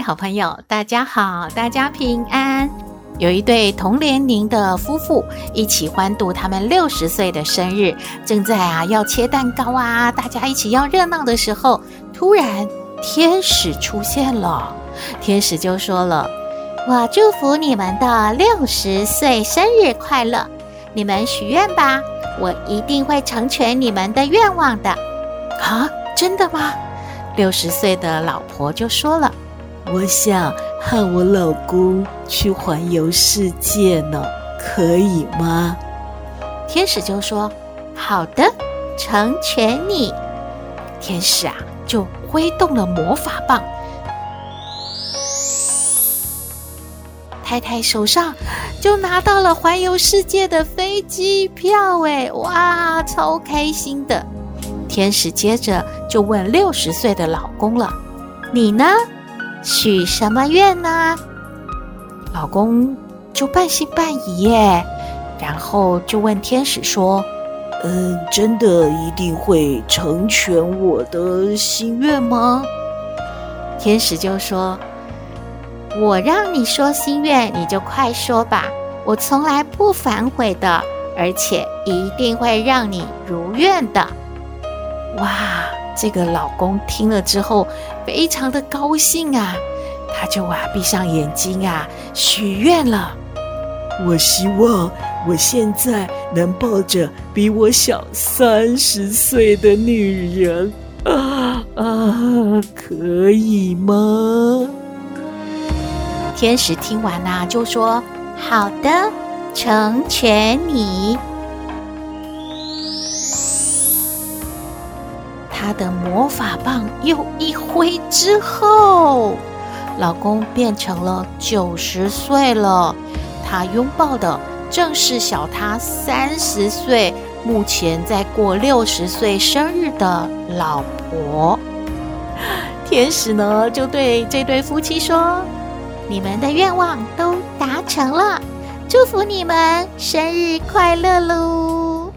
好朋友，大家好，大家平安。有一对同年龄的夫妇一起欢度他们六十岁的生日，正在啊要切蛋糕啊，大家一起要热闹的时候，突然天使出现了。天使就说了：“我祝福你们的六十岁生日快乐，你们许愿吧，我一定会成全你们的愿望的。”啊，真的吗？六十岁的老婆就说了：“我想和我老公去环游世界呢，可以吗？”天使就说：“好的，成全你。”天使啊，就挥动了魔法棒，太太手上就拿到了环游世界的飞机票，哎，哇，超开心的！天使接着就问六十岁的老公了：“你呢？许什么愿呢？”老公就半信半疑耶，然后就问天使说：“嗯，真的一定会成全我的心愿吗？”天使就说：“我让你说心愿，你就快说吧，我从来不反悔的，而且一定会让你如愿的。”哇，这个老公听了之后非常的高兴啊，他就啊闭上眼睛啊许愿了。我希望我现在能抱着比我小三十岁的女人啊啊，可以吗？天使听完啊就说：“好的，成全你。”他的魔法棒又一挥之后，老公变成了九十岁了。他拥抱的正是小他三十岁，目前在过六十岁生日的老婆。天使呢，就对这对夫妻说：“你们的愿望都达成了，祝福你们生日快乐喽！”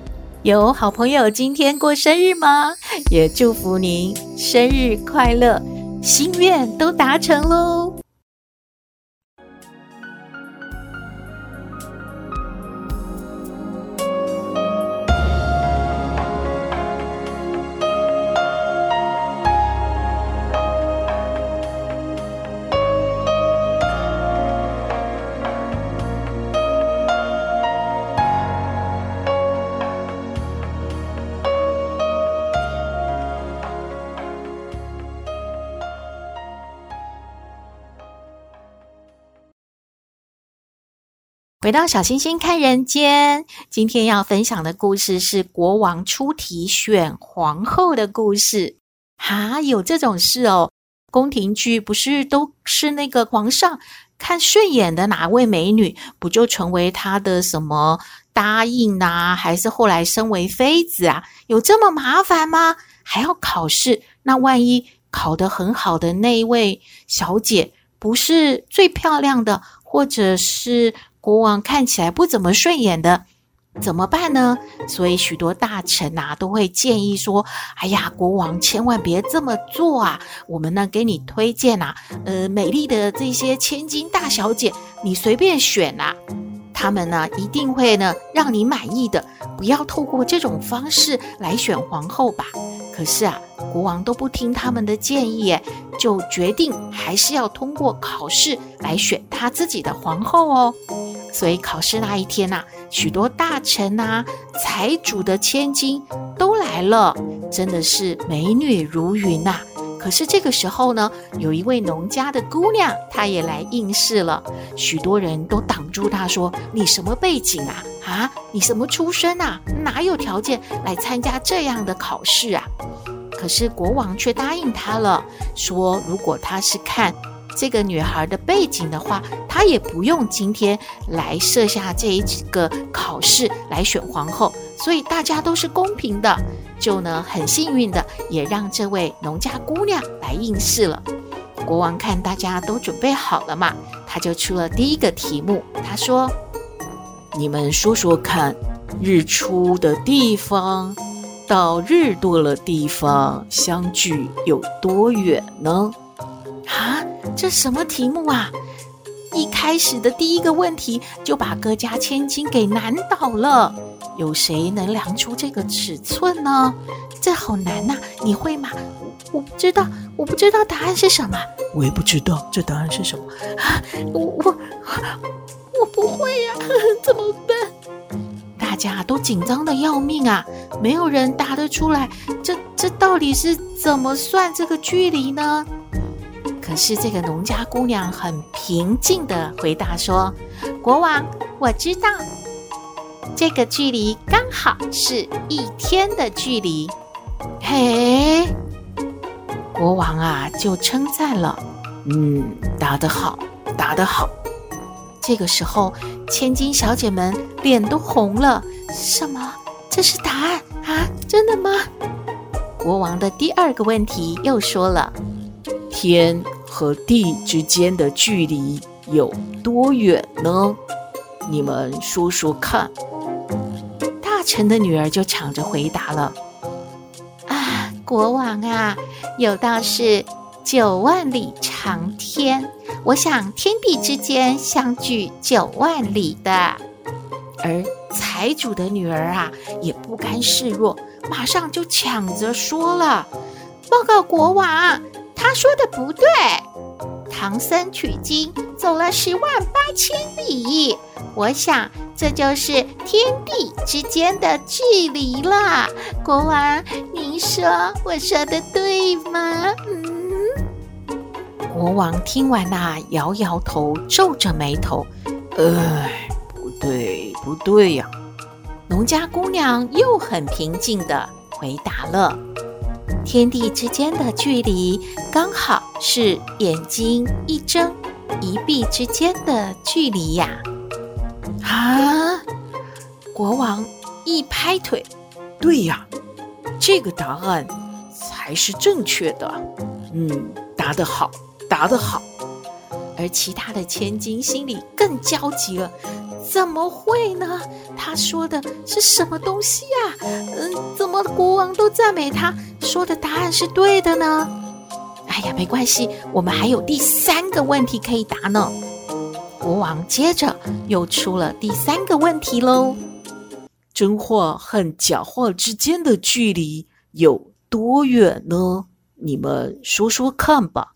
有好朋友今天过生日吗？也祝福您生日快乐，心愿都达成喽。回到小星星看人间，今天要分享的故事是国王出题选皇后的故事。哈，有这种事哦！宫廷剧不是都是那个皇上看顺眼的哪位美女，不就成为他的什么答应啊？还是后来升为妃子啊？有这么麻烦吗？还要考试？那万一考得很好的那一位小姐不是最漂亮的，或者是……国王看起来不怎么顺眼的，怎么办呢？所以许多大臣呐都会建议说：“哎呀，国王千万别这么做啊！我们呢给你推荐呐，呃，美丽的这些千金大小姐，你随便选呐，他们呢一定会呢让你满意的。不要透过这种方式来选皇后吧。”可是啊，国王都不听他们的建议，就决定还是要通过考试来选他自己的皇后哦。所以考试那一天呐、许多大臣呐、财主的千金都来了，真的是美女如云呐。可是这个时候呢，有一位农家的姑娘，她也来应试了。许多人都挡住她说：“你什么背景啊？啊，你什么出身啊？哪有条件来参加这样的考试啊？”可是国王却答应她了，说如果他是看这个女孩的背景的话，她也不用今天来设下这一个考试来选皇后，所以大家都是公平的，就呢很幸运的也让这位农家姑娘来应试了。国王看大家都准备好了嘛，他就出了第一个题目，他说：“你们说说看，日出的地方。”到日落的地方相距有多远呢？啊，这什么题目啊？一开始的第一个问题就把各家千金给难倒了。有谁能量出这个尺寸呢？这好难呐！你会吗？我不知道，我不知道答案是什么。我也不知道这答案是什么。啊，我我我不会呀，怎么办？大家都紧张的要命啊，没有人答得出来。这这到底是怎么算这个距离呢？可是这个农家姑娘很平静地回答说：“国王，我知道，这个距离刚好是一天的距离。”嘿，国王啊，就称赞了：“嗯，答得好，答得好。”这个时候，千金小姐们脸都红了。什么？这是答案啊？真的吗？国王的第二个问题又说了：天和地之间的距离有多远呢？你们说说看。大臣的女儿就抢着回答了：啊，国王啊，有道是九万里长天。我想，天地之间相距九万里的，而财主的女儿啊，也不甘示弱，马上就抢着说了：“报告国王，他说的不对。唐僧取经走了十万八千里，我想这就是天地之间的距离了。国王，您说我说的对吗？”嗯。国王听完呐，摇摇头，皱着眉头：“哎，不对，不对呀！”农家姑娘又很平静地回答了：“天地之间的距离，刚好是眼睛一睁一闭之间的距离呀！”啊！国王一拍腿：“对呀，这个答案才是正确的。嗯，答得好。”答得好，而其他的千金心里更焦急了。怎么会呢？他说的是什么东西呀？嗯，怎么国王都赞美他，说的答案是对的呢？哎呀，没关系，我们还有第三个问题可以答呢。国王接着又出了第三个问题喽：真话和假话之间的距离有多远呢？你们说说看吧。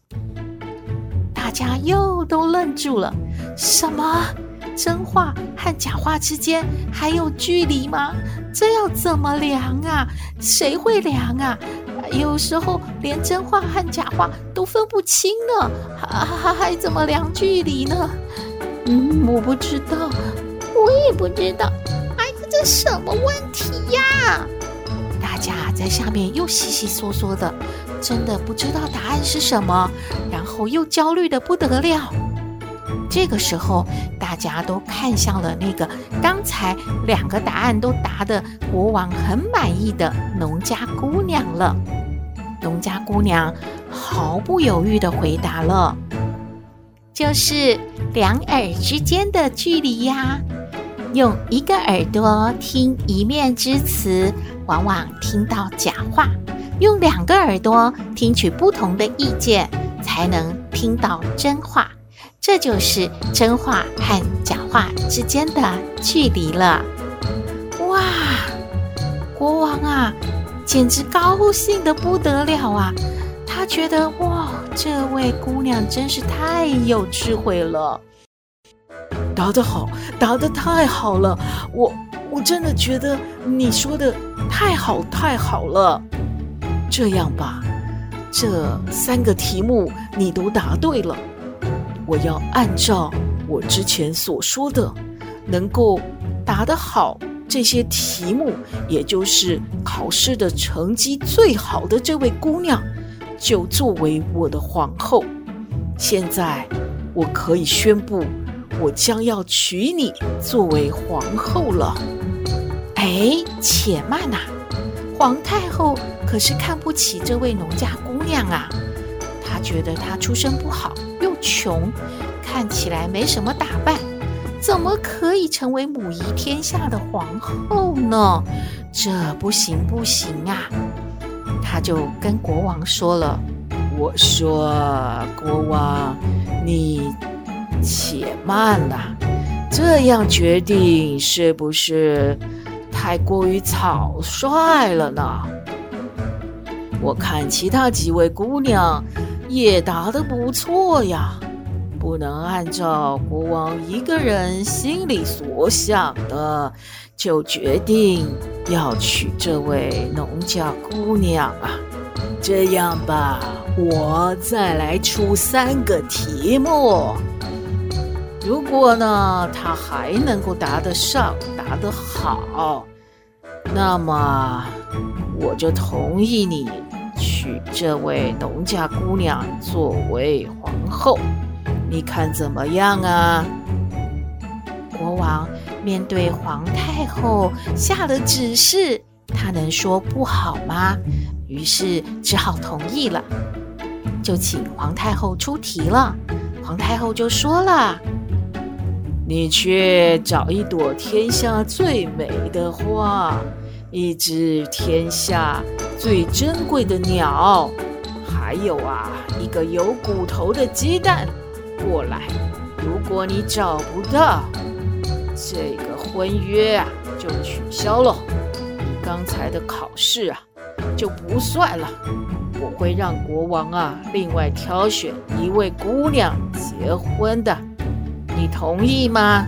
大家又都愣住了。什么？真话和假话之间还有距离吗？这要怎么量啊？谁会量啊？有时候连真话和假话都分不清呢，还还还怎么量距离呢？嗯，我不知道，我也不知道。哎，这什么问题呀？大家在下面又窸窸窣窣的。真的不知道答案是什么，然后又焦虑得不得了。这个时候，大家都看向了那个刚才两个答案都答得国王很满意的农家姑娘了。农家姑娘毫不犹豫地回答了：“就是两耳之间的距离呀。用一个耳朵听一面之词，往往听到假话。”用两个耳朵听取不同的意见，才能听到真话。这就是真话和假话之间的距离了。哇，国王啊，简直高兴得不得了啊！他觉得哇，这位姑娘真是太有智慧了。答得好，答得太好了！我我真的觉得你说的太好太好了。这样吧，这三个题目你都答对了。我要按照我之前所说的，能够答得好这些题目，也就是考试的成绩最好的这位姑娘，就作为我的皇后。现在，我可以宣布，我将要娶你作为皇后了。哎，且慢呐！皇太后可是看不起这位农家姑娘啊，她觉得她出身不好，穷，看起来没什么打扮。怎么可以成为母仪天下的皇后呢？这不行不行啊！他就跟国王说了：“我说，国王，你且慢呐，这样决定是不是太过于草率了呢？我看其他几位姑娘也答得不错呀。”不能按照国王一个人心里所想的，就决定要娶这位农家姑娘啊！这样吧，我再来出三个题目。如果呢，他还能够答得上，答得好，那么我就同意你娶这位农家姑娘作为皇后。你看怎么样啊？国王面对皇太后下了指示，他能说不好吗？于是只好同意了，就请皇太后出题了。皇太后就说了：“你去找一朵天下最美的花，一只天下最珍贵的鸟，还有啊，一个有骨头的鸡蛋。”过来，如果你找不到这个婚约啊，就取消了。你刚才的考试啊，就不算了。我会让国王啊，另外挑选一位姑娘结婚的。你同意吗？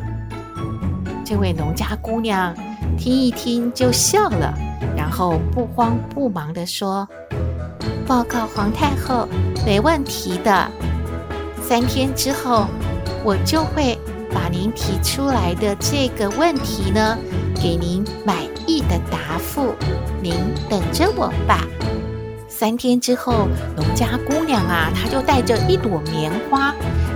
这位农家姑娘听一听就笑了，然后不慌不忙地说：“报告皇太后，没问题的。”三天之后，我就会把您提出来的这个问题呢，给您满意的答复。您等着我吧。三天之后，农家姑娘啊，她就带着一朵棉花、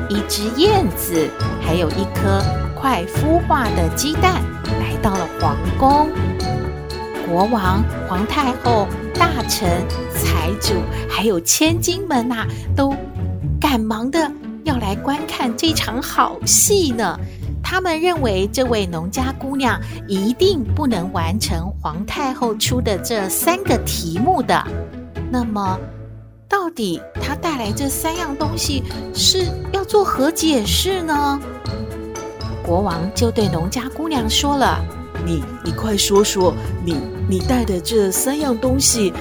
一只燕子，还有一颗快孵化的鸡蛋，来到了皇宫。国王、皇太后、大臣、财主，还有千金们呐、都赶忙的。要来观看这场好戏呢。他们认为这位农家姑娘一定不能完成皇太后出的这三个题目的。那么，到底她带来这三样东西是要做何解释呢？国王就对农家姑娘说了：“你，你快说说，你你带的这三样东西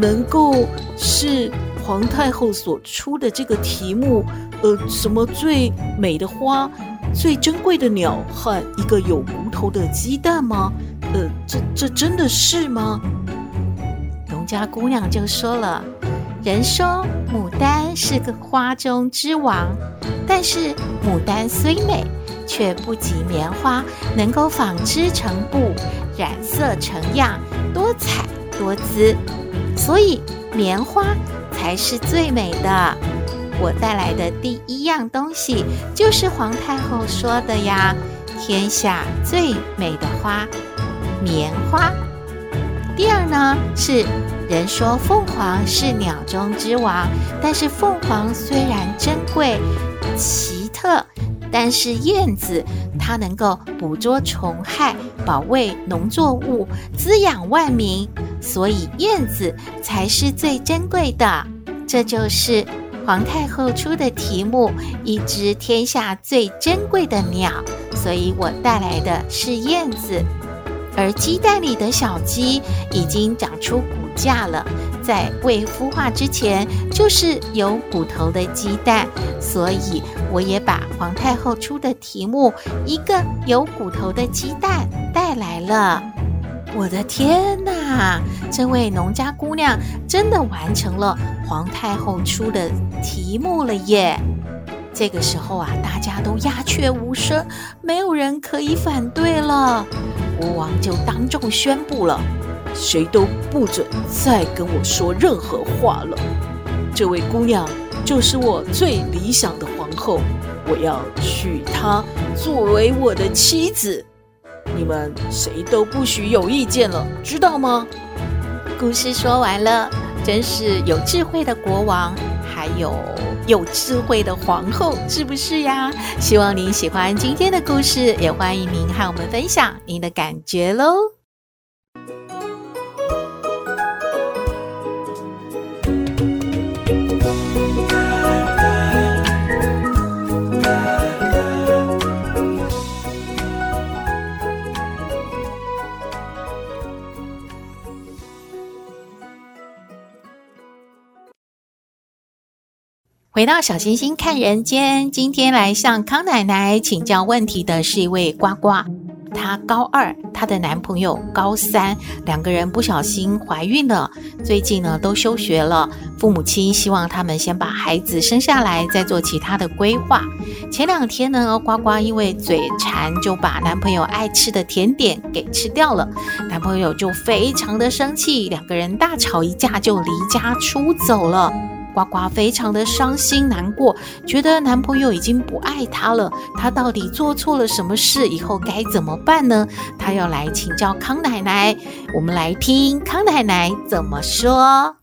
能够是皇太后所出的这个题目？”呃，什么最美的花、最珍贵的鸟和一个有骨头的鸡蛋吗？呃，这这真的是吗？农家姑娘就说了：“人说牡丹是个花中之王，但是牡丹虽美，却不及棉花能够纺织成布、染色成样、多彩多姿，所以棉花才是最美的。”我带来的第一样东西就是皇太后说的呀，天下最美的花，棉花。第二呢，是人说凤凰是鸟中之王，但是凤凰虽然珍贵奇特，但是燕子它能够捕捉虫害，保卫农作物，滋养万民，所以燕子才是最珍贵的。这就是。皇太后出的题目，一只天下最珍贵的鸟，所以我带来的是燕子。而鸡蛋里的小鸡已经长出骨架了，在未孵化之前就是有骨头的鸡蛋，所以我也把皇太后出的题目，一个有骨头的鸡蛋带来了。我的天哪！这位农家姑娘真的完成了皇太后出的题目了耶！这个时候啊，大家都鸦雀无声，没有人可以反对了。国王就当众宣布了：谁都不准再跟我说任何话了。这位姑娘就是我最理想的皇后，我要娶她作为我的妻子。你们谁都不许有意见了，知道吗？故事说完了，真是有智慧的国王，还有有智慧的皇后，是不是呀？希望您喜欢今天的故事，也欢迎您和我们分享您的感觉喽。回到小星星看人间，今天来向康奶奶请教问题的是一位呱呱。她高二，她的男朋友高三，两个人不小心怀孕了。最近呢，都休学了。父母亲希望他们先把孩子生下来，再做其他的规划。前两天呢，呱呱因为嘴馋，就把男朋友爱吃的甜点给吃掉了。男朋友就非常的生气，两个人大吵一架，就离家出走了。呱呱非常的伤心难过，觉得男朋友已经不爱她了。她到底做错了什么事？以后该怎么办呢？她要来请教康奶奶。我们来听康奶奶怎么说。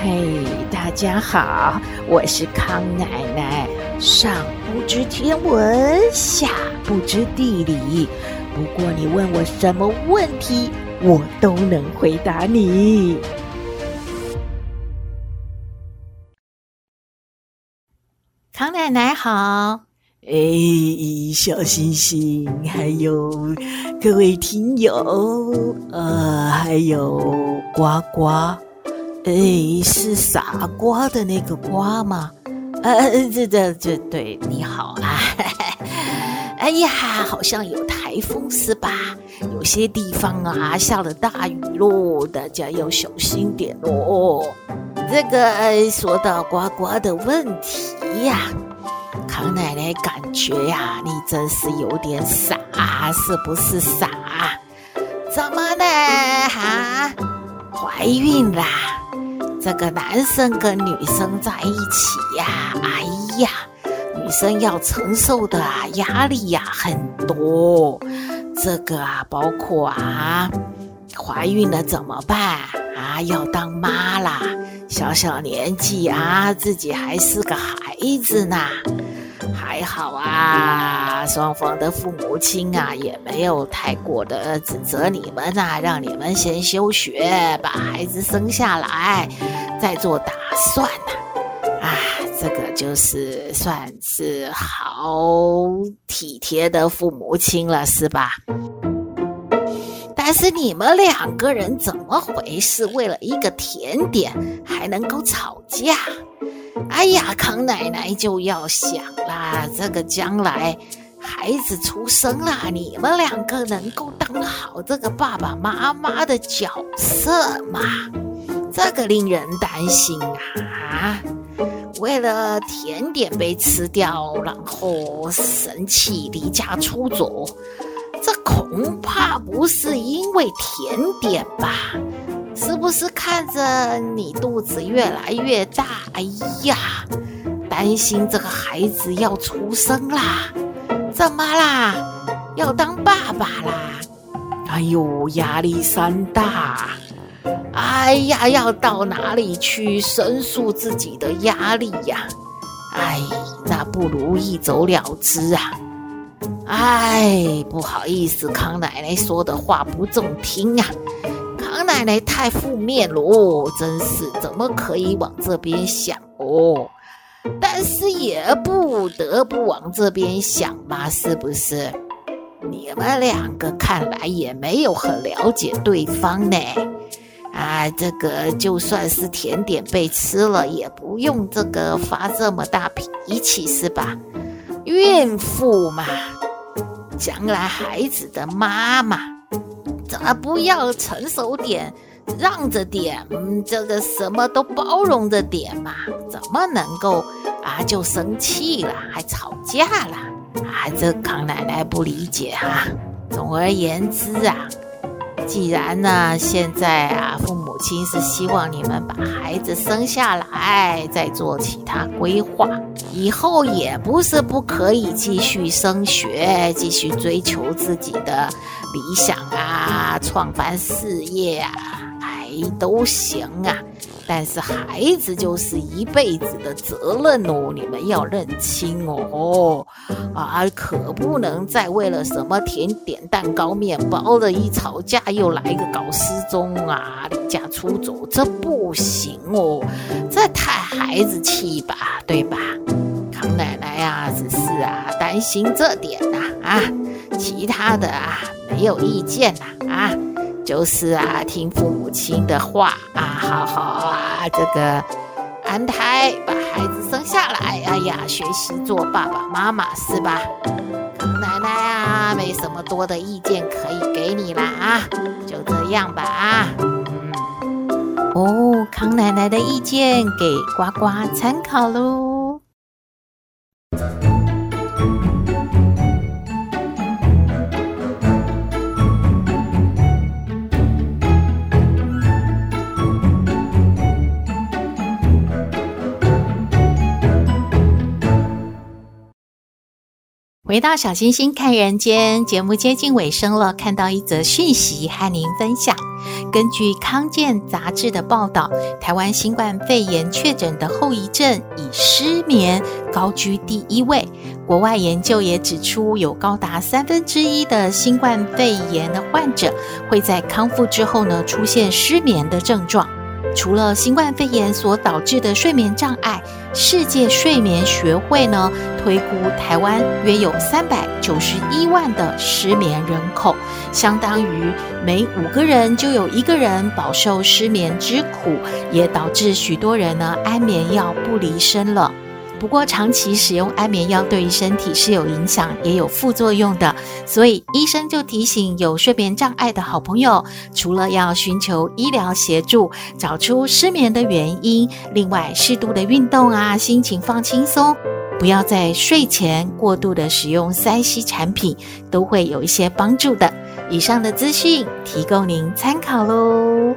嘿，大家好，我是康奶奶。上不知天文，下不知地理。不过你问我什么问题，我都能回答你。康奶奶好，哎，小星星，还有各位听友，呃，还有呱呱，哎，是傻瓜的那个瓜吗？呃，这这这，对，你好啊。哎呀，好像有台风是吧？有些地方啊下了大雨喽，大家要小心点喽。这个说到呱呱的问题呀，康奶奶感觉呀，你真是有点傻，是不是傻？怎么呢？哈，怀孕啦？这个男生跟女生在一起呀？哎呀！女生要承受的啊压力呀很多，这个啊包括啊怀孕了怎么办啊？要当妈啦，小小年纪啊自己还是个孩子呢，还好啊，双方的父母亲啊也没有太过的指责你们呐、让你们先休学，把孩子生下来再做打算呐。就是算是好体贴的父母亲了，是吧？但是你们两个人怎么回事？为了一个甜点还能够吵架？哎呀，康奶奶就要想啦，这个将来孩子出生了，你们两个能够当好这个爸爸妈妈的角色吗？这个令人担心啊！为了甜点被吃掉，然后生气离家出走，这恐怕不是因为甜点吧？是不是看着你肚子越来越大，哎呀，担心这个孩子要出生啦？怎么啦？要当爸爸啦？哎呦，压力山大。哎呀，要到哪里去申诉自己的压力呀？哎，那不如一走了之啊！哎，不好意思，康奶奶说的话不中听啊！康奶奶太负面了，真是怎么可以往这边想哦？但是也不得不往这边想嘛，是不是？你们两个看来也没有很了解对方呢。啊，这个就算是甜点被吃了，也不用这个发这么大脾气，是吧？孕妇嘛，将来孩子的妈妈，怎么不要成熟点，让着点，这个什么都包容着点嘛，怎么能够啊就生气了，还吵架了？啊，这康奶奶不理解哈、总而言之啊。既然呢，现在啊，父母亲是希望你们把孩子生下来，再做其他规划。以后也不是不可以继续升学，继续追求自己的理想啊，创办事业啊，哎，都行啊。但是孩子就是一辈子的责任哦，你们要认清哦，啊，可不能再为了什么甜点、蛋糕、面包的一吵架又来个搞失踪啊、离家出走，这不行哦，这太孩子气吧，对吧？康奶奶呀、啊，只是啊担心这点呐啊，啊，其他的啊没有意见呐啊。就是啊，听父母亲的话啊，好好这个安胎把孩子生下来，哎呀，学习做爸爸妈妈是吧？康奶奶啊，没什么多的意见可以给你了啊，就这样吧啊。哦，康奶奶的意见给呱呱参考喽。回到小星星看人间节目接近尾声了，看到一则讯息和您分享。根据康健杂志的报道，台湾新冠肺炎确诊的后遗症以失眠高居第一位。国外研究也指出，有高达三分之一的新冠肺炎的患者会在康复之后呢，出现失眠的症状。除了新冠肺炎所导致的睡眠障碍，世界睡眠学会呢推估台湾约有三百九十一万的失眠人口，相当于每五个人就有一个人饱受失眠之苦，也导致许多人呢安眠药不离身了。不过，长期使用安眠药对于身体是有影响，也有副作用的。所以，医生就提醒有睡眠障碍的好朋友，除了要寻求医疗协助，找出失眠的原因，另外适度的运动啊，心情放轻松，不要在睡前过度的使用三 C 产品，都会有一些帮助的。以上的资讯提供您参考喽。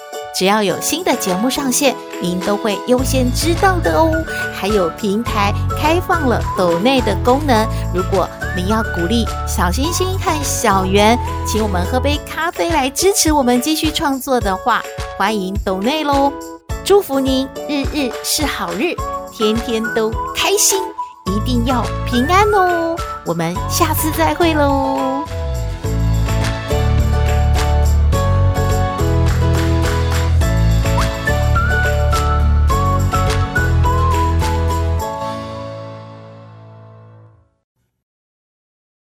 只要有新的节目上线，您都会优先知道的哦。还有平台开放了抖内的功能，如果您要鼓励小星星和小圆，请我们喝杯咖啡来支持我们继续创作的话，欢迎抖内喽。祝福您日日是好日，天天都开心，一定要平安哦。我们下次再会喽。